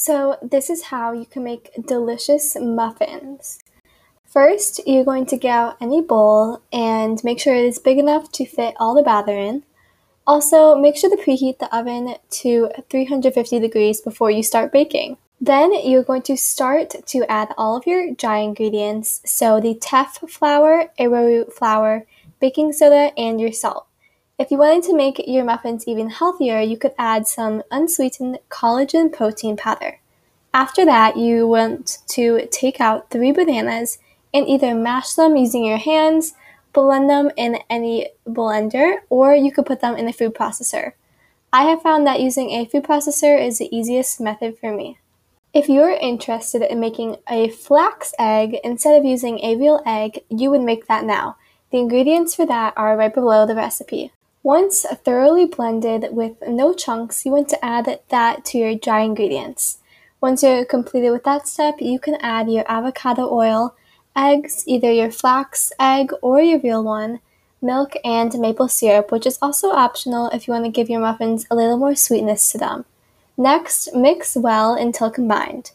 So, this is how you can make delicious muffins. First, you're going to get out any bowl and make sure it is big enough to fit all the batter in. Also, make sure to preheat the oven to 350 degrees before you start baking. Then you're going to start to add all of your dry ingredients, so the teff flour, arrowroot flour, baking soda, and your salt. If you wanted to make your muffins even healthier, you could add some unsweetened collagen protein powder. After that, you want to take out three bananas and either mash them using your hands, blend them in any blender, or you could put them in a food processor. I have found that using a food processor is the easiest method for me. If you're interested in making a flax egg instead of using a real egg, you would make that now. The ingredients for that are right below the recipe. Once thoroughly blended with no chunks, you want to add that to your dry ingredients. Once you're completed with that step, you can add your avocado oil, eggs, either your flax egg or your real one, milk, and maple syrup, which is also optional if you want to give your muffins a little more sweetness to them. Next, mix well until combined.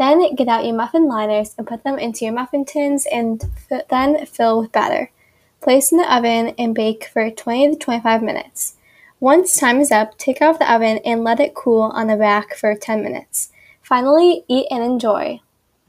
Then get out your muffin liners and put them into your muffin tins and f- then fill with batter. Place in the oven and bake for 20 to 25 minutes. Once time is up, take out of the oven and let it cool on the rack for 10 minutes. Finally, eat and enjoy.